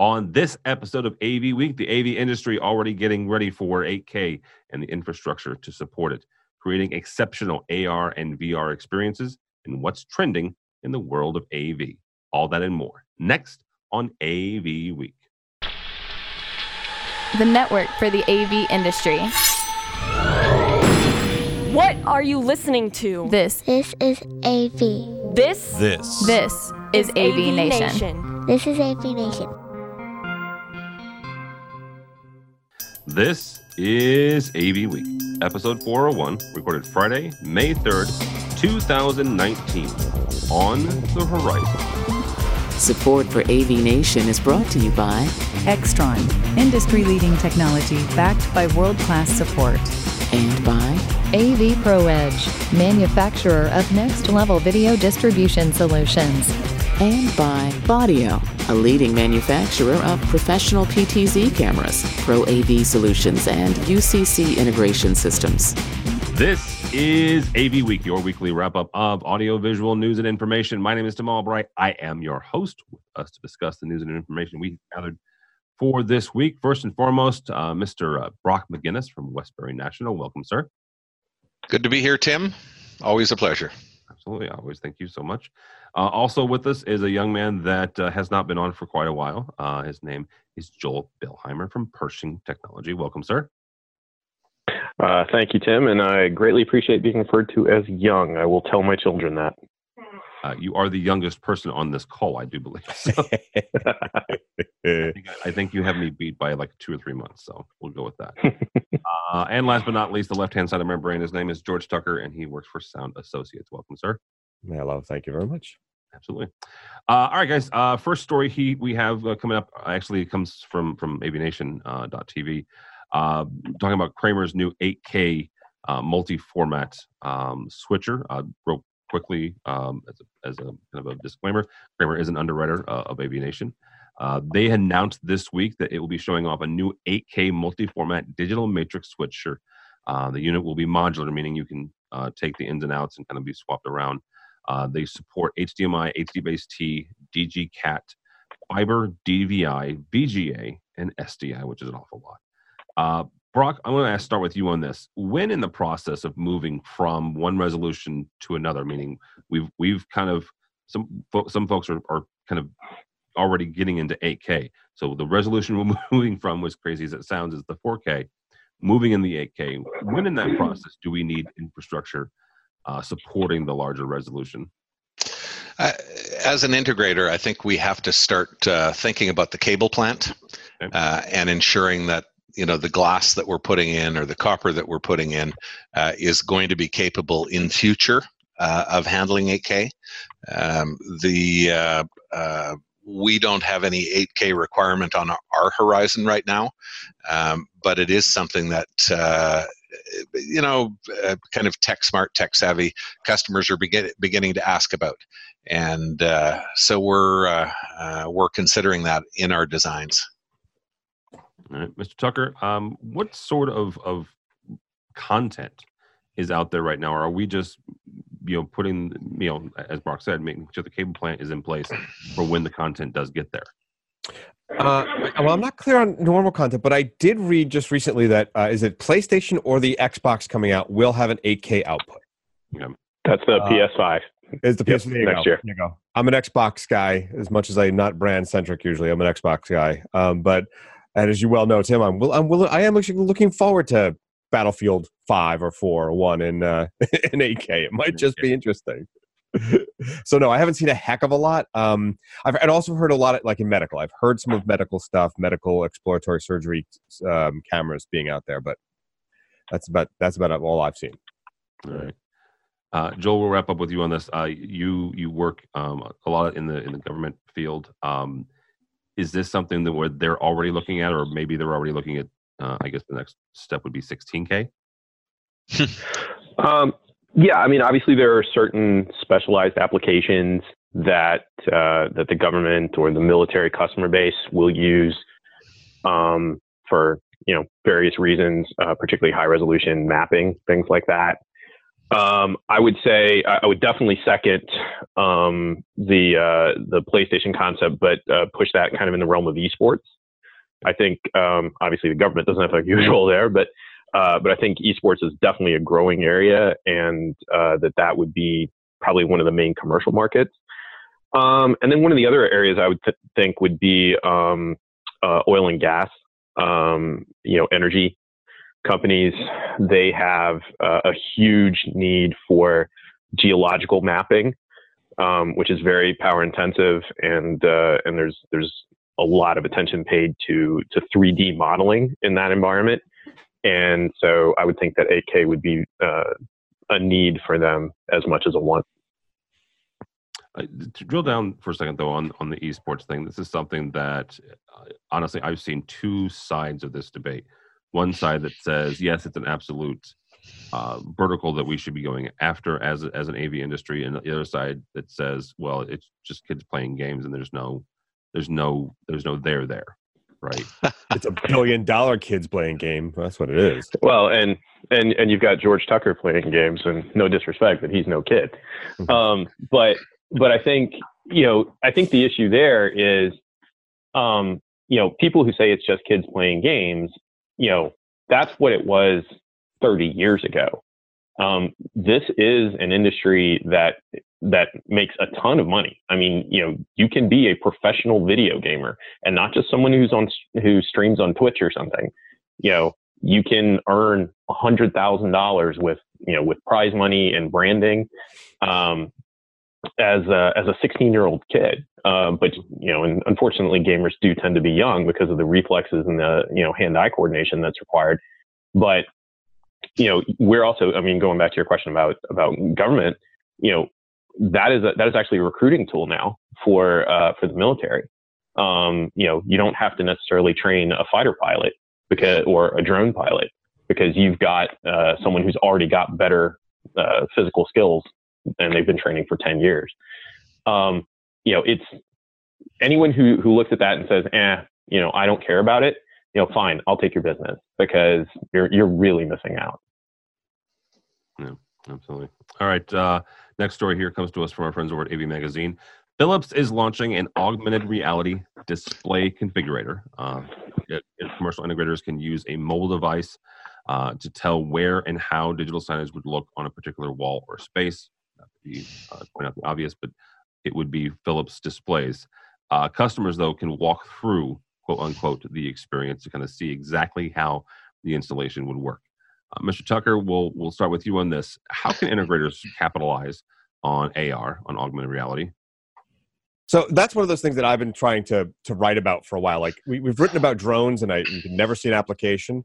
On this episode of AV Week, the AV industry already getting ready for 8K and the infrastructure to support it, creating exceptional AR and VR experiences, and what's trending in the world of AV. All that and more. Next on AV Week. The network for the AV industry. What are you listening to? This This is AV. This This. this is AV, Nation. This is AV Nation. This is AV Week, episode 401, recorded Friday, May 3rd, 2019. On the horizon. Support for AV Nation is brought to you by Extron, industry leading technology backed by world class support. and by AV Pro Edge, manufacturer of next level video distribution solutions. And by Vaddio, a leading manufacturer of professional PTZ cameras, Pro AV solutions, and UCC integration systems. This is AV Week, your weekly wrap up of audiovisual news and information. My name is Tim Albright. I am your host with us to discuss the news and information we gathered for this week. First and foremost, uh, Mr. Uh, Brock McGinnis from Westbury National. Welcome, sir. Good to be here, Tim. Always a pleasure. Absolutely. I always thank you so much. Uh, also with us is a young man that uh, has not been on for quite a while. Uh, his name is Joel Billheimer from Pershing Technology. Welcome, sir. Uh, thank you, Tim, and I greatly appreciate being referred to as young. I will tell my children that. Uh, you are the youngest person on this call, I do believe. So I, think, I think you have me beat by like two or three months, so we'll go with that. uh, and last but not least, the left hand side of my brain, his name is George Tucker, and he works for Sound Associates. Welcome, sir. Hello, thank you very much. Absolutely. Uh, all right, guys. Uh, first story he we have uh, coming up actually comes from from AVNation uh, .tv, uh, talking about Kramer's new 8K uh, multi-format um, switcher. Uh, real quickly, um, as a, as a kind of a disclaimer, Kramer is an underwriter uh, of AVNation. Uh, they announced this week that it will be showing off a new 8K multi-format digital matrix switcher. Uh, the unit will be modular, meaning you can uh, take the ins and outs and kind of be swapped around. Uh, they support HDMI, HDBaseT, DGKat, fiber, DVI, VGA, and SDI, which is an awful lot. Brock, I'm going to start with you on this. When in the process of moving from one resolution to another, meaning we've we've kind of some some folks are, are kind of already getting into 8K. So the resolution we're moving from, as crazy as it sounds, is the 4K. Moving in the 8K. When in that process do we need infrastructure uh, supporting the larger resolution? Uh, as an integrator, I think we have to start uh, thinking about the cable plant Okay. uh, and ensuring that you know the glass that we're putting in or the copper that we're putting in uh, is going to be capable in future uh, of handling 8K. Um, the uh, uh, we don't have any 8K requirement on our, horizon right now, um, but it is something that uh, you know, uh, kind of tech smart, tech savvy customers are begin- beginning to ask about, and uh, so we're uh, uh, we're considering that in our designs. All right, Mr. Tucker, um, what sort of, of content is out there right now? Or are we just, you know, putting, you know, as Brock said, making sure the cable plant is in place for when the content does get there? Uh, well, I'm not clear on normal content, but I did read just recently that uh, is it PlayStation or the Xbox coming out will have an 8K output. Yeah. That's the Uh, PS5. Is the Yep, PS there you next go. year. There you go. I'm an Xbox guy as much as I'm not brand centric usually. I'm an Xbox guy. Um, but and as you well know, Tim, I'm will I'm will I am actually looking forward to Battlefield Five or Four or One in uh, in 8K. It might just be interesting. so no, I haven't seen a heck of a lot. Um, I've I'd also heard a lot of, like in medical. I've heard some of medical stuff, medical exploratory surgery um, cameras being out there, but that's about that's about all I've seen. All right. Uh, Joel, we'll wrap up with you on this. Uh, you you work um, a lot in the in the government field. Um, is this something that where they're already looking at, or maybe they're already looking at? Uh, I guess the next step would be 16k. Um, yeah, I mean, obviously there are certain specialized applications that uh, that the government or the military customer base will use um, for you know various reasons, uh, particularly high resolution mapping, things like that. Um, I would say I would definitely second um, the uh, the PlayStation concept, but uh, push that kind of in the realm of esports. I think um, obviously the government doesn't have a huge role there, but uh, but I think esports is definitely a growing area, and uh, that that would be probably one of the main commercial markets. Um, and then one of the other areas I would th- think would be um, uh, oil and gas, um, you know, energy companies. They have uh, a huge need for geological mapping, um, which is very power intensive, and uh, and there's there's a lot of attention paid to to 3D modeling in that environment. And so I would think that 8K would be uh, a need for them as much as a want. Uh, to drill down for a second, though, on, on the esports thing, this is something that uh, honestly I've seen two sides of this debate. One side that says, yes, it's an absolute uh, vertical that we should be going after as, as an AV industry, and the other side that says, well, it's just kids playing games and there's no there's no there's no there there right? It's a billion dollar kids playing game. That's what it is. Well and and and you've got george tucker playing games and no disrespect but he's no kid. Mm-hmm. um but but i think you know i think the issue there is um you know people who say it's just kids playing games you know that's what it was 30 years ago um, this is an industry that that makes a ton of money. I mean, you know, you can be a professional video gamer and not just someone who's on who streams on Twitch or something. You know, you can earn a hundred thousand dollars with you know with prize money and branding um, as a as a 16 year old kid. Uh, but you know, and unfortunately, gamers do tend to be young because of the reflexes and the you know hand eye coordination that's required. But you know, we're also, I mean, going back to your question about about government, you know, that is a, that is actually a recruiting tool now for uh, for the military. Um, you know, you don't have to necessarily train a fighter pilot because or a drone pilot because you've got uh, someone who's already got better uh, physical skills and they've been training for 10 years. Um, you know, it's anyone who, who looks at that and says, eh, you know, I don't care about it, you know, fine, I'll take your business because you're, you're really missing out. Yeah, absolutely. All right. Uh, next story here comes to us from our friends over at AV Magazine. Philips is launching an augmented reality display configurator. Uh, it, it, commercial integrators can use a mobile device uh, to tell where and how digital signage would look on a particular wall or space. Uh, point out the obvious, but it would be Philips displays. Uh, customers, though, can walk through, quote unquote, the experience to kind of see exactly how the installation would work. Uh, Mr. Tucker, we'll we'll start with you on this. How can integrators capitalize on AR, on augmented reality? So that's one of those things that I've been trying to to write about for a while. Like we, have written about drones, and I you can never see an application,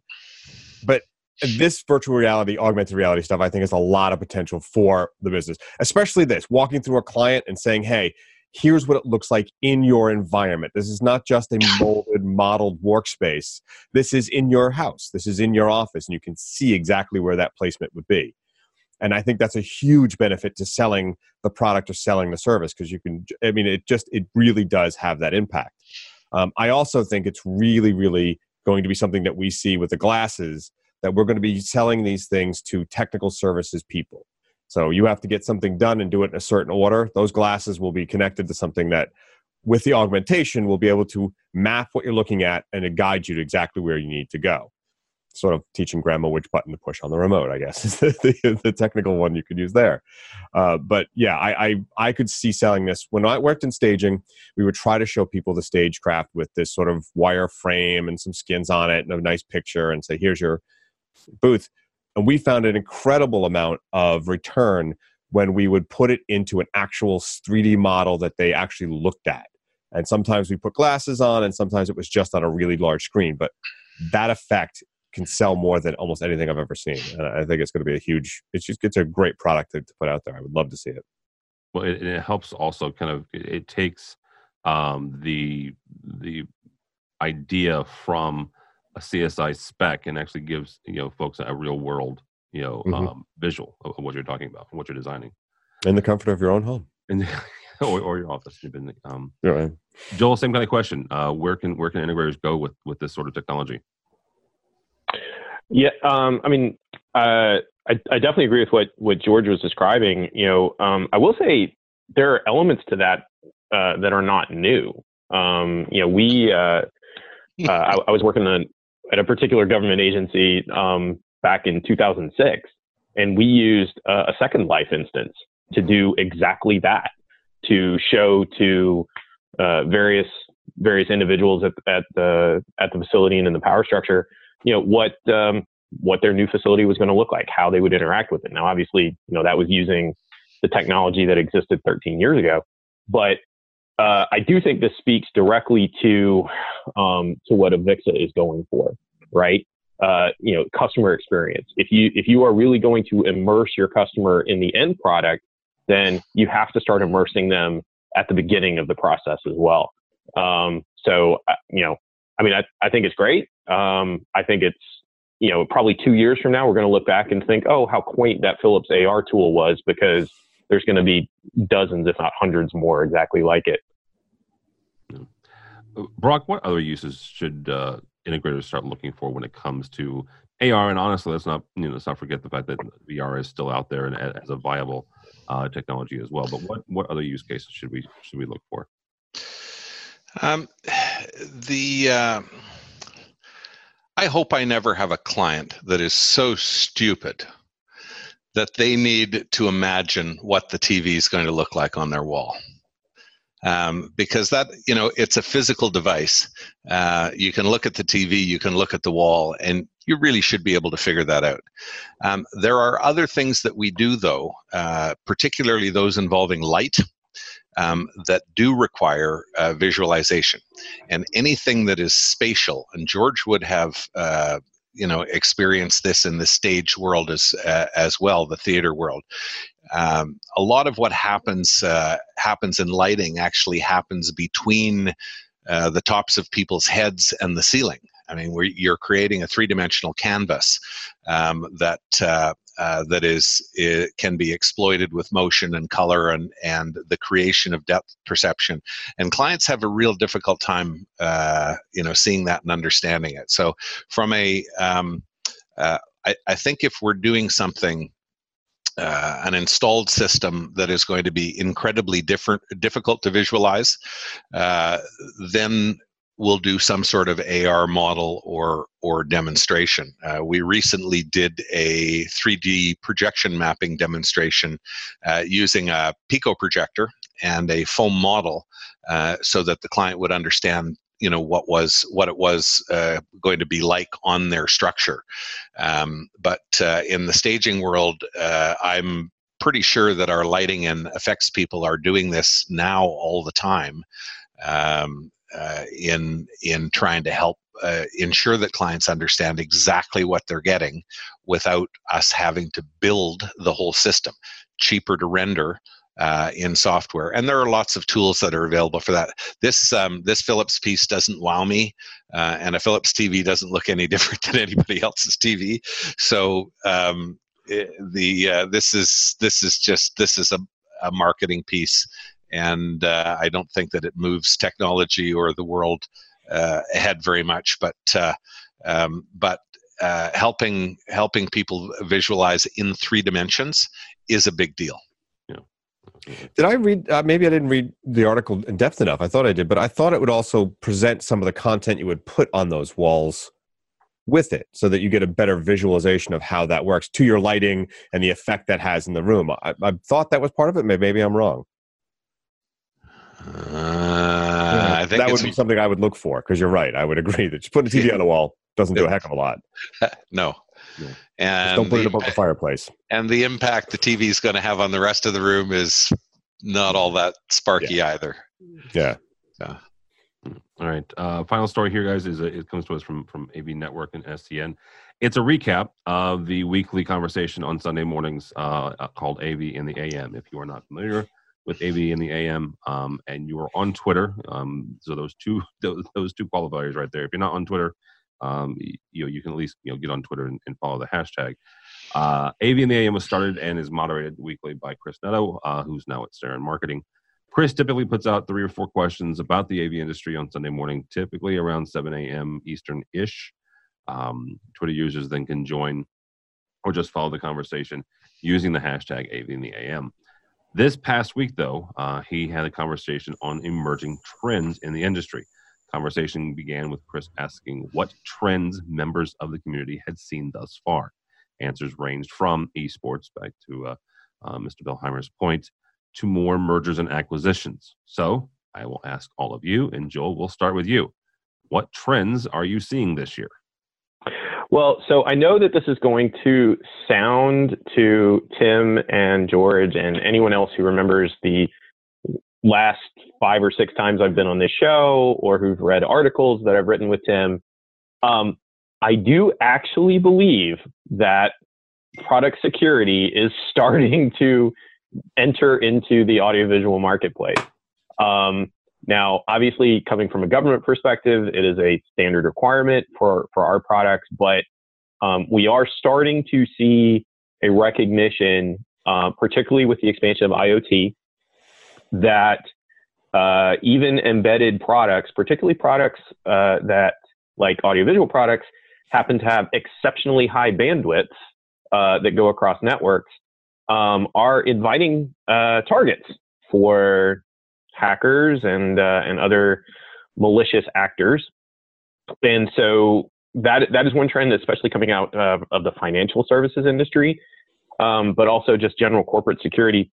but this virtual reality, augmented reality stuff, I think has a lot of potential for the business. Especially this walking through a client and saying, "Hey, here's what it looks like in your environment. This is not just a molded, modeled workspace. This is in your house. This is in your office, and you can see exactly where that placement would be. And I think that's a huge benefit to selling the product or selling the service because you can, I mean, it just, it really does have that impact. Um, I also think it's really, really going to be something that we see with the glasses that we're going to be selling these things to technical services people. So you have to get something done and do it in a certain order. Those glasses will be connected to something that, with the augmentation, will be able to map what you're looking at and guide you to exactly where you need to go. Sort of teaching grandma which button to push on the remote, I guess, is the, the, the technical one you could use there. Uh, but yeah, I, I, I could see selling this. When I worked in staging, we would try to show people the stagecraft with this sort of wire frame and some skins on it and a nice picture and say, here's your booth and we found an incredible amount of return when we would put it into an actual 3D model that they actually looked at. And sometimes we put glasses on, and sometimes it was just on a really large screen. But that effect can sell more than almost anything I've ever seen. And I think it's going to be a huge. It's just it's a great product to, to put out there. I would love to see it. Well, it, it helps also kind of it, it takes um, the the idea from a CSI spec and actually gives you know folks a real world you know mm-hmm. um, visual of, what you're talking about, what you're designing, in the comfort of your own home, and or, or, your office. You've been, um, yeah, right. Joel, same kind of question. Uh, where can where can integrators go with with this sort of technology? Yeah, um, I mean, uh, I, I definitely agree with what what George was describing. You know, um, I will say there are elements to that uh, that are not new. Um, you know, we uh, uh, I, I, was working on, at a particular government agency um, back in 2006, and we used a, a Second Life instance to do exactly that to show to uh, various various individuals at, at the at the facility and in the power structure, you know what um, what their new facility was going to look like, how they would interact with it. Now, obviously, you know that was using the technology that existed 13 years ago, but uh, I do think this speaks directly to um, to what Avixa is going for, right? Uh, you know, customer experience. If you if you are really going to immerse your customer in the end product, then you have to start immersing them at the beginning of the process as well. Um, so, uh, you know, I mean, I, I think it's great. Um, I think it's, you know, probably two years from now, we're going to look back and think, oh, how quaint that Philips AR tool was because there's going to be dozens, if not hundreds more exactly like it. Brock, what other uses should uh, integrators start looking for when it comes to AR? And honestly, let's not you know let's not forget the fact that VR is still out there and as a viable uh, technology as well. But what what other use cases should we should we look for? Um, the uh, I hope I never have a client that is so stupid that they need to imagine what the TV is going to look like on their wall. Um, because that you know it's a physical device. Uh, you can look at the TV, you can look at the wall, and you really should be able to figure that out. Um, there are other things that we do, though, uh, particularly those involving light. Um, that do require uh, visualization, and anything that is spatial, and George would have uh, you know experience this in the stage world as uh, as well the theater world. Um, a lot of what happens uh, happens in lighting actually happens between uh, the tops of people's heads and the ceiling. I mean, you're creating a three-dimensional canvas um, that uh, uh, that is can be exploited with motion and color and and the creation of depth perception. And clients have a real difficult time, uh, you know, seeing that and understanding it. So, from a um, uh, I, I think if we're doing something uh, an installed system that is going to be incredibly different, difficult to visualize, uh, then we'll do some sort of AR model or or demonstration. Uh, we recently did a 3D projection mapping demonstration uh, using a Pico projector and a foam model, uh, so that the client would understand you know what was what it was uh, going to be like on their structure. Um, but uh, in the staging world, uh, I'm pretty sure that our lighting and effects people are doing this now all the time. Um, uh, in in trying to help uh, ensure that clients understand exactly what they're getting without us having to build the whole system. Cheaper to render uh, in software, and there are lots of tools that are available for that. This um, this Philips piece doesn't wow me, uh, and a Philips TV doesn't look any different than anybody else's TV. So um, it, the uh, this is this is just this is a, a marketing piece and uh, I don't think that it moves technology or the world uh, ahead very much. But uh, um, but uh, helping helping people visualize in three dimensions is a big deal. Did I read? Uh, maybe I didn't read the article in depth enough. I thought I did, but I thought it would also present some of the content you would put on those walls with it so that you get a better visualization of how that works to your lighting and the effect that has in the room. I, I thought that was part of it. Maybe I'm wrong. Uh, I think that would be something I would look for because you're right. I would agree that just putting a TV on the wall doesn't do a heck of a lot. no. Yeah. And just don't put the, it above the fireplace. And the impact the TV is going to have on the rest of the room is not all that sparky yeah. either. Yeah. Yeah. All right. Uh, final story here, guys, is uh, it comes to us from from AV Network and SCN. It's a recap of the weekly conversation on Sunday mornings uh, called AV in the AM. If you are not familiar, with AV in the AM, um, and you are on Twitter. Um, so those two those, those, two qualifiers right there. If you're not on Twitter, um, you, know you can at least you know get on Twitter and, and follow the hashtag. Uh, AV in the AM was started and is moderated weekly by Chris Neto, uh, who's now at Stern Marketing. Chris typically puts out three or four questions about the AV industry on Sunday morning, typically around 7 a.m. Eastern ish. Um, Twitter users then can join or just follow the conversation using the hashtag AV in the AM. This past week, though, uh, he had a conversation on emerging trends in the industry. Conversation began with Chris asking what trends members of the community had seen thus far. Answers ranged from esports, back to uh, uh, Mr. Billheimer's point, to more mergers and acquisitions. So I will ask all of you, and Joel, we'll start with you. What trends are you seeing this year? Well, so I know that this is going to sound to Tim and George and anyone else who remembers the last five or six times I've been on this show or who've read articles that I've written with Tim. Um, I do actually believe that product security is starting to enter into the audiovisual marketplace. Um, now, obviously, coming from a government perspective, it is a standard requirement for, for our products, but um, we are starting to see a recognition, uh, particularly with the expansion of IoT, that uh, even embedded products, particularly products uh, that, like audiovisual products, happen to have exceptionally high bandwidths uh, that go across networks, um, are inviting uh, targets for hackers and uh, and other malicious actors. And so that that is one trend, especially coming out of the financial services industry, um, but also just general corporate security.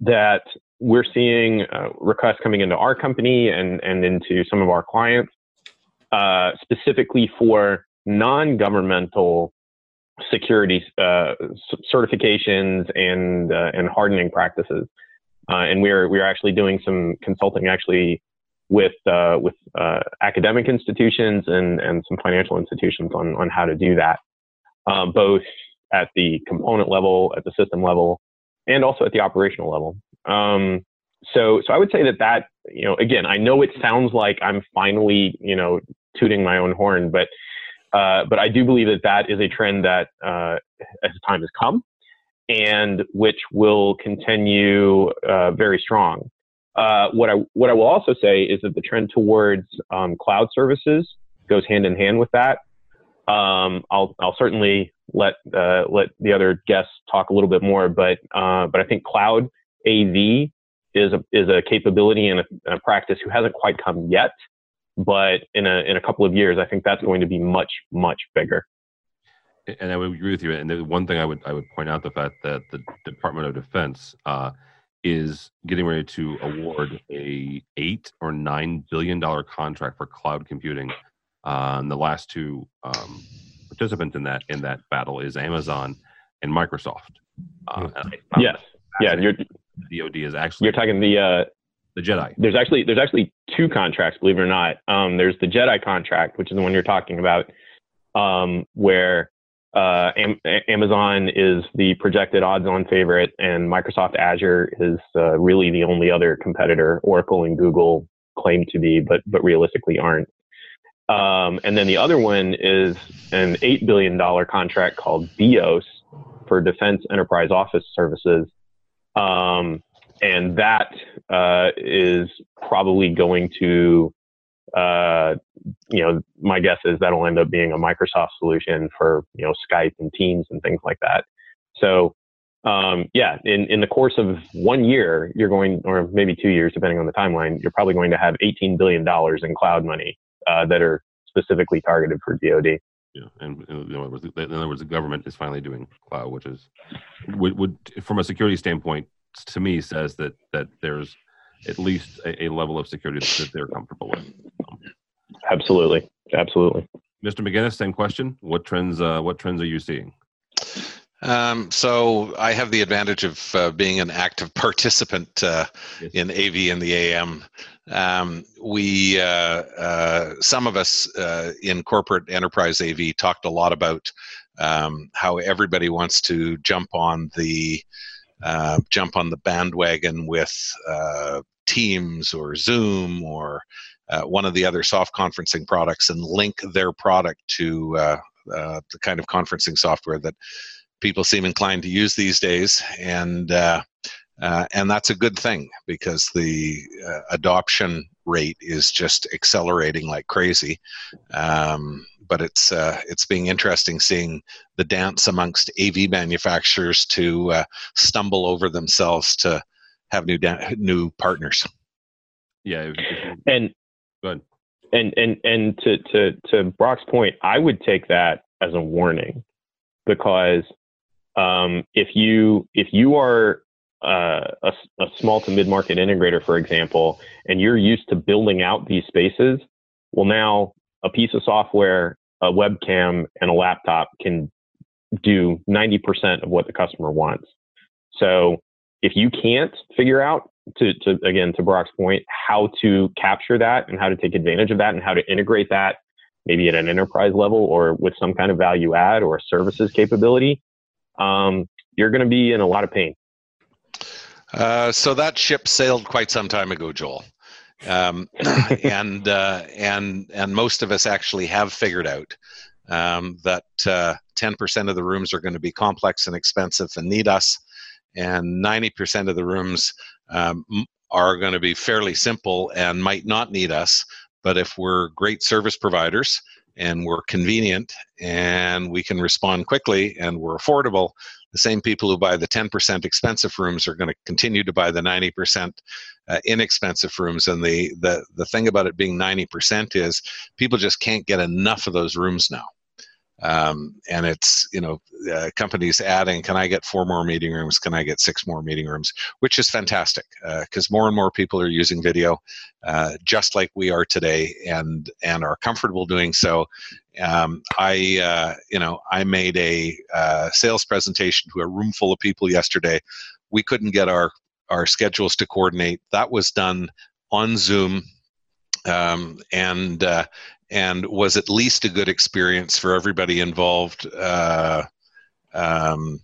That we're seeing uh, requests coming into our company and and into some of our clients, uh, specifically for non-governmental security uh, certifications and uh, and hardening practices. Uh, and we're we're actually doing some consulting actually with uh, with uh, academic institutions and and some financial institutions on on how to do that, um, both at the component level, at the system level, and also at the operational level. Um, so so I would say that that you know again I know it sounds like I'm finally you know tooting my own horn, but uh, but I do believe that that is a trend that uh, as time has come and which will continue uh, very strong. Uh, what I what I will also say is that the trend towards um, cloud services goes hand in hand with that. Um, I'll I'll certainly let uh, let the other guests talk a little bit more, but uh, but I think cloud AV is a is a capability and a, a practice who hasn't quite come yet, but in a in a couple of years, I think that's going to be much much bigger and I would agree with you. And the one thing I would I would point out the fact that the Department of Defense uh, is getting ready to award a eight or nine billion dollar contract for cloud computing. Uh, and the last two um, participants in that in that battle is Amazon and Microsoft. Uh, and yes, yeah, you're, DoD is actually you're talking the uh, the Jedi. There's actually there's actually two contracts, believe it or not. Um, there's the Jedi contract, which is the one you're talking about, um, where uh, Am- Amazon is the projected odds-on favorite, and Microsoft Azure is uh, really the only other competitor. Oracle and Google claim to be, but but realistically aren't. Um, and then the other one is an eight billion dollar contract called DEOS for Defense Enterprise Office Services, um, and that uh, is probably going to uh, you know, my guess is that'll end up being a Microsoft solution for, you know, Skype and Teams and things like that. So, um, yeah, in, in the course of one year, you're going, or maybe two years, depending on the timeline, you're probably going to have $18 billion in cloud money uh, that are specifically targeted for DoD. Yeah, and in other, words, in other words, the government is finally doing cloud, which is would, would from a security standpoint, to me, says that that there's at least a, a level of security that they're comfortable with. Absolutely, absolutely. Mr. McGinnis, same question. What trends? Uh, what trends are you seeing? Um, so I have the advantage of uh, being an active participant uh, yes. in AV and the AM. Um, we, uh, uh some of us uh, in corporate enterprise AV talked a lot about um, how everybody wants to jump on the uh, jump on the bandwagon with Teams or Zoom or uh, one of the other soft conferencing products and link their product to uh, uh, the kind of conferencing software that people seem inclined to use these days. And uh, uh, and that's a good thing because the uh, adoption rate is just accelerating like crazy. Um, but it's it's being interesting seeing the dance amongst AV manufacturers to stumble over themselves to have new da- new partners. Yeah, if, if you, And go ahead. and and and to to to Brock's point, I would take that as a warning because um, if you if you are uh, a, s- a small to mid market integrator, for example, and you're used to building out these spaces, well, now a piece of software, a webcam, and a laptop can do 90% of what the customer wants. So if you can't figure out to, to again to Brock's point, how to capture that and how to take advantage of that and how to integrate that maybe at an enterprise level or with some kind of value add or services capability, um, you're going to be in a lot of pain. Uh, so that ship sailed quite some time ago, Joel. Um, and uh, and and most of us actually have figured out um, that uh, 10% of the rooms are going to be complex and expensive and need us, and 90% of the rooms um, are going to be fairly simple and might not need us. But if we're great service providers and we're convenient and we can respond quickly and we're affordable, the same people who buy the 10% expensive rooms are going to continue to buy the 90% uh, inexpensive rooms. And the, the, the thing about it being 90% is people just can't get enough of those rooms now. Um, and it's, you know, uh, companies adding, can I get four more meeting rooms? Can I get six more meeting rooms? Which is fantastic because more and more people are using video uh, just like we are today and, and are comfortable doing so um, I, uh, you know, I made a uh, sales presentation to a room full of people yesterday. We couldn't get our our schedules to coordinate. That was done on Zoom, um, and uh, and was at least a good experience for everybody involved. Uh, um,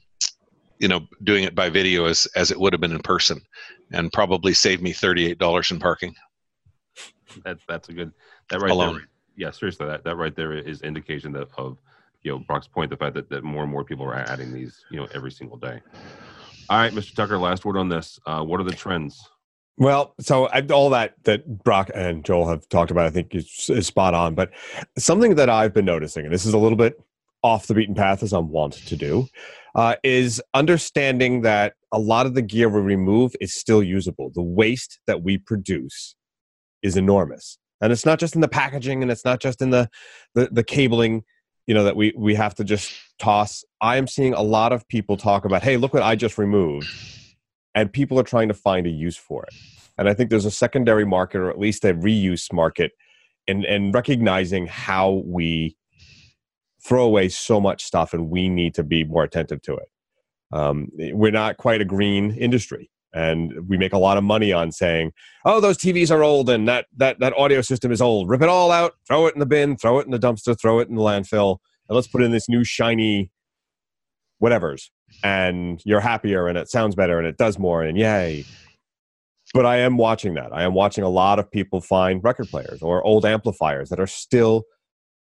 you know, doing it by video as as it would have been in person, and probably saved me thirty eight dollars in parking. That, that's a good. That right Alone. there. Yeah, seriously, that, that right there is indication that of you know Brock's point, the fact that, that more and more people are adding these, you know, every single day. All right, Mr. Tucker, last word on this. Uh, what are the trends? Well, so all that that Brock and Joel have talked about, I think is, is spot on. But something that I've been noticing, and this is a little bit off the beaten path as I'm wont to do, uh, is understanding that a lot of the gear we remove is still usable. The waste that we produce is enormous, and it's not just in the packaging, and it's not just in the the, the cabling. You know that we we have to just toss. I am seeing a lot of people talk about, "Hey, look what I just removed." And people are trying to find a use for it. And I think there's a secondary market, or at least a reuse market, and and recognizing how we throw away so much stuff, and we need to be more attentive to it. Um, we're not quite a green industry, and we make a lot of money on saying, "Oh, those TVs are old, and that that that audio system is old. Rip it all out, throw it in the bin, throw it in the dumpster, throw it in the landfill, and let's put in this new shiny whatever's." And you're happier and it sounds better and it does more and yay. But i am watching that. I am watching a lot of people find record players or old amplifiers that are still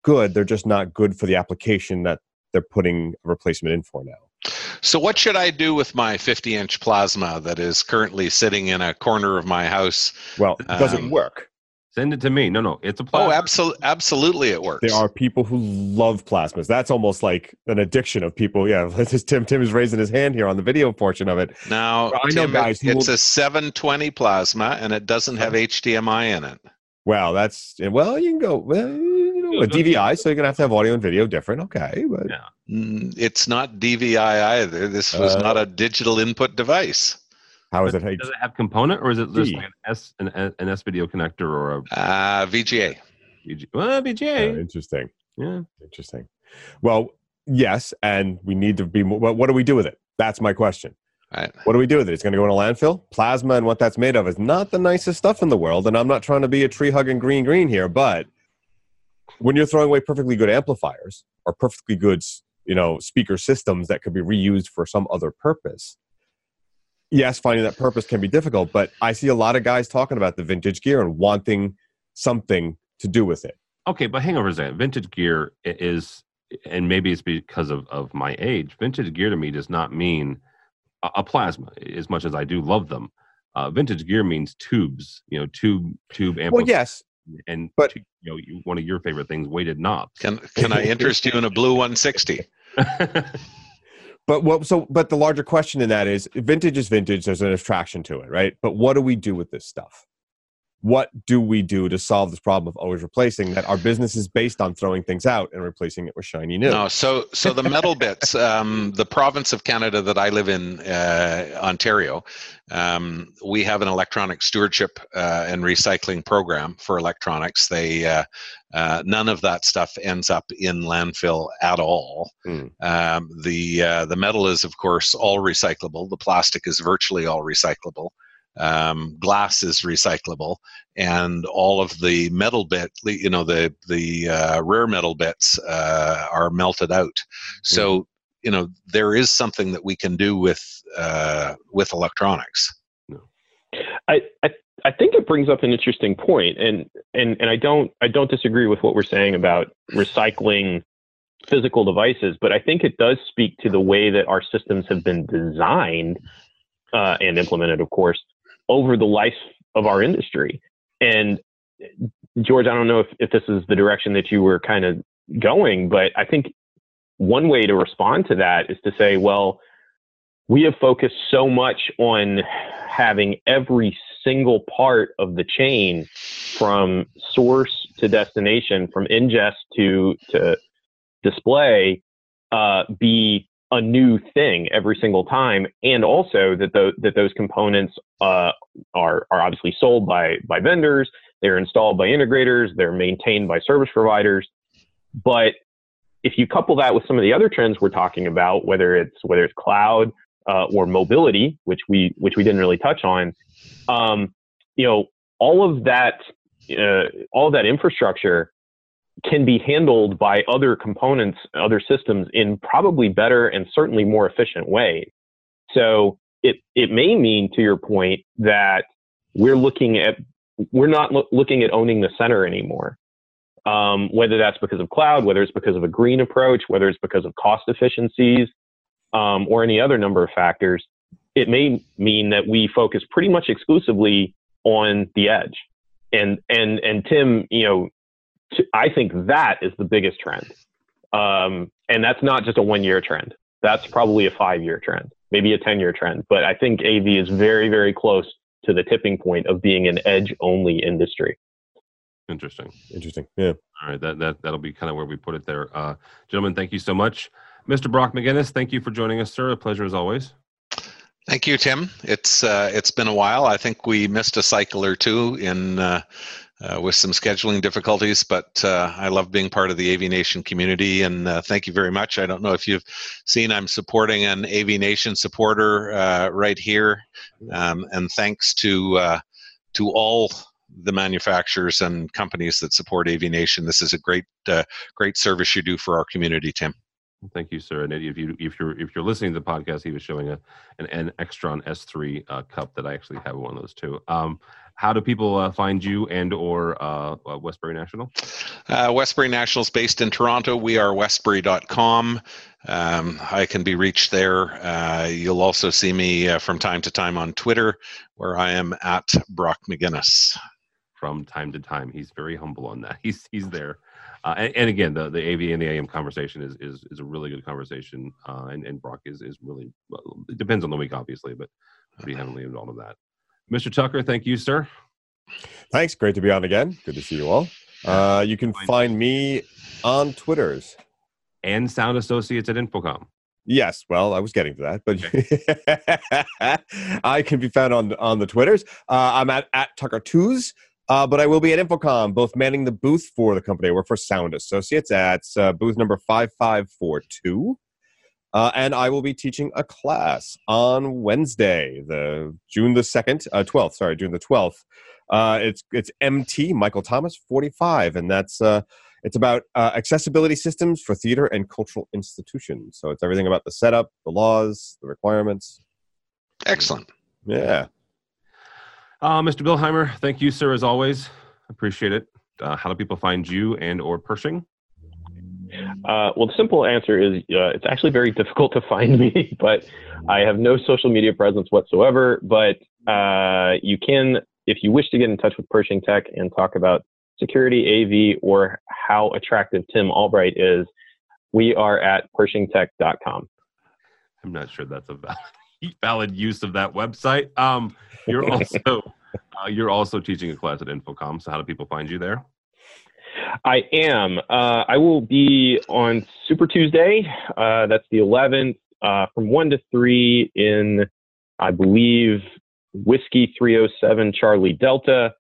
good. They're just not good for the application that they're putting a replacement in for now. So, what should I do with my 50 inch plasma that is currently sitting in a corner of my house? well does it Um, work Send it to me. No, no, it's a plasma. Oh, absolutely, absolutely, it works. there are people who love plasmas that's almost like an addiction of people yeah tim tim is raising his hand here on the video portion of it Now, I know Tim, guys who it's will- a 720 plasma, and it doesn't have HDMI in it. well that's well you can go well you know, a dvi so you're gonna have to have audio and video different okay but Yeah. Mm, It's not DVI either. This was Uh, not a digital input device. How is But it Does it have component, or is it just like an S an, an S video connector or a Uh, VGA. VG? Well, Uh, VGA. interesting yeah. Interesting. Well, yes, and we need to be. more What, what do we do with it? That's my question. Right. What do we do with it? It's going to go in a landfill. Plasma and what that's made of is not the nicest stuff in the world. And I'm not trying to be a tree hugging green green here, but when you're throwing away perfectly good amplifiers or perfectly good, you know, speaker systems that could be reused for some other purpose, yes, finding that purpose can be difficult. But I see a lot of guys talking about the vintage gear and wanting something to do with it. Okay, but hang on for a second. Vintage gear is, and maybe it's because of, of my age. Vintage gear to me does not mean a, a plasma, as much as I do love them. Uh, vintage gear means tubes. You know, tube tube Well, yes, and but you know one of your favorite things, weighted knobs. Can can I interest you in a blue 160? but what so but the larger question in that is vintage is vintage there's an attraction to it right? But what do we do with this stuff what do we do to solve this problem of always replacing that our business is based on throwing things out and replacing it with shiny new? No so so the metal bits um, the province of canada that i live in uh, ontario um, we have an electronic stewardship uh, and recycling program for electronics. They uh, uh none of that stuff ends up in landfill at all. Mm. um, the uh, the metal is of course all recyclable. The plastic is virtually all recyclable um, glass is recyclable, and all of the metal bit, you know, the the uh, rare metal bits uh, are melted out. So, mm-hmm. you know, there is something that we can do with uh, with electronics. I, I I think it brings up an interesting point, and and and I don't I don't disagree with what we're saying about recycling physical devices, but I think it does speak to the way that our systems have been designed uh, and implemented, of course, over the life of our industry. And George, I don't know if, if this is the direction that you were kind of going, but I think one way to respond to that is to say, well, we have focused so much on having every single part of the chain from source to destination, from ingest to, to display, uh, be a new thing every single time, and also that the, that those components uh, are are obviously sold by by vendors, they're installed by integrators, they're maintained by service providers. But if you couple that with some of the other trends we're talking about, whether it's whether it's cloud uh, or mobility, which we which we didn't really touch on, um, you know, all of that uh, all of that infrastructure can be handled by other components, other systems in probably better and certainly more efficient ways. So it, it may mean, to your point, that we're looking at, we're not lo- looking at owning the center anymore. Um, whether that's because of cloud, whether it's because of a green approach, whether it's because of cost efficiencies, um, or any other number of factors, it may mean that we focus pretty much exclusively on the edge. And and and Tim, you know, I think that is the biggest trend. Um, and that's not just a one year trend. That's probably a five year trend, maybe a 10 year trend. But I think AV is very, very close to the tipping point of being an edge only industry. Interesting. Interesting. Yeah. All right. That, that, that'll be kind of where we put it there. Uh, gentlemen, thank you so much. Mr. Brock McGinnis, thank you for joining us, sir. A pleasure as always. Thank you, Tim. It's uh, it's been a while. I think we missed a cycle or two in uh, uh, with some scheduling difficulties, but uh, I love being part of the AV Nation community, and uh, thank you very much. I don't know if you've seen, I'm supporting an AV Nation supporter uh, right here, um, and thanks to uh, to all the manufacturers and companies that support AV Nation. This is a great uh, great service you do for our community, Tim. Thank you, sir. And if you if you're if you're listening to the podcast, he was showing a an, an Extron S3 uh, cup that I actually have one of those too. Um, how do people uh, find you and or uh, uh Westbury National? Uh, Westbury National is based in Toronto. We are westbury.com. Um, I can be reached there. Uh, you'll also see me uh, from time to time on Twitter, where I am at Brock McGinnis. From time to time, he's very humble on that. He's he's there. Uh, and, and, again, the, the AV and the AM conversation is, is, is a really good conversation. Uh, and, and Brock is, is really, well, it depends on the week, obviously, but pretty heavily involved in that. Mr. Tucker, thank you, sir. Thanks. Great to be on again. Good to see you all. Uh, you can find me on Twitters and Sound Associates at InfoComm. Yes, well, I was getting to that, but I can be found on on the Twitters. Uh, I'm at at Tucker Twos, uh, but I will be at InfoComm, both manning the booth for the company. I work for Sound Associates at uh, booth number five five four two. Uh, and I will be teaching a class on Wednesday, the June the second, uh, twelfth. sorry, June the twelfth. Uh, it's it's MT Michael Thomas forty five, and that's uh, it's about uh, accessibility systems for theater and cultural institutions. So it's everything about the setup, the laws, the requirements. Excellent. Yeah. Uh, Mr. Billheimer, thank you, sir, as always. Appreciate it. how do people find you and or Pershing? Uh, well, the simple answer is uh, it's actually very difficult to find me, but I have no social media presence whatsoever. But uh, you can, if you wish to get in touch with Pershing Tech and talk about security, AV, or how attractive Tim Albright is, we are at pershingtech.com. I'm not sure that's a valid, valid use of that website. Um, you're also uh, you're also teaching a class at InfoComm. So how do people find you there? I am. Uh, I will be on Super Tuesday. Uh, that's the 11th, uh, from one to three in, I believe, Whiskey 307 Charlie Delta.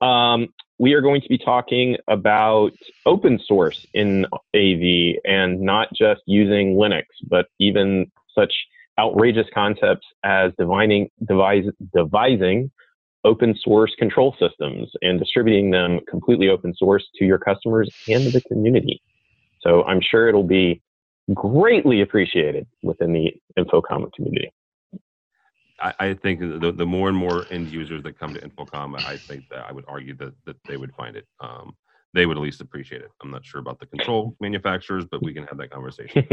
Um, we are going to be talking about open source in AV and not just using Linux, but even such outrageous concepts as divining, devise, devising open source control systems and distributing them completely open source to your customers and the community. So I'm sure it'll be greatly appreciated within the InfoComm community. I, I think the, the more and more end users that come to InfoComm, I think that I would argue that, that they would find it. Um, they would at least appreciate it. I'm not sure about the control manufacturers, but we can have that conversation.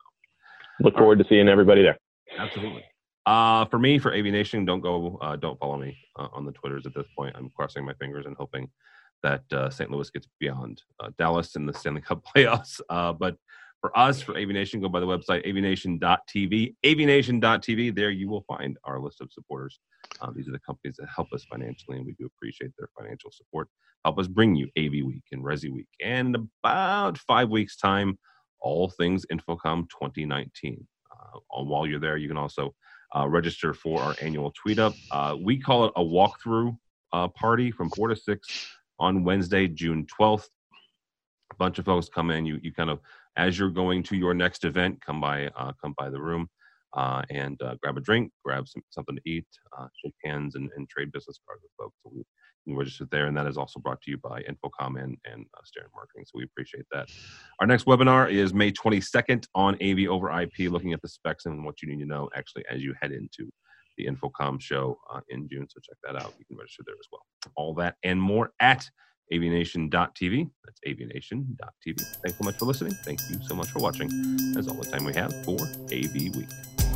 Look forward to seeing everybody there. Absolutely. Uh, for me, for AVNation, don't go, uh, don't follow me uh, on the Twitters at this point. I'm crossing my fingers and hoping that uh, St. Louis gets beyond uh, Dallas in the Stanley Cup playoffs. Uh, but for us, for AVNation, go by the website avnation.tv. AVNation.tv. There you will find our list of supporters. these are the companies that help us financially, and we do appreciate their financial support. Help us bring you AV Week and Resi Week, and about five weeks time, all things InfoComm 2019. while you're there, you can also uh, register for our annual tweet up. Uh, we call it a walkthrough uh, party from 4 to 6 on Wednesday, June 12th. A bunch of folks come in. You, you kind of, as you're going to your next event, come by, uh, come by the room. Uh, and uh, grab a drink, grab some, something to eat, shake hands, and, and trade business cards with folks. So we, can register there, and that is also brought to you by InfoComm and, and uh, Marketing. So we appreciate that. Our next webinar is May 22nd on AV over IP, looking at the specs and what you need to know actually as you head into the InfoComm show uh, in June. So check that out. You can register there as well. All that and more at avnation.tv. That's avnation.tv. Thanks so much for listening. Thank you so much for watching. That's all the time we have for AV Week.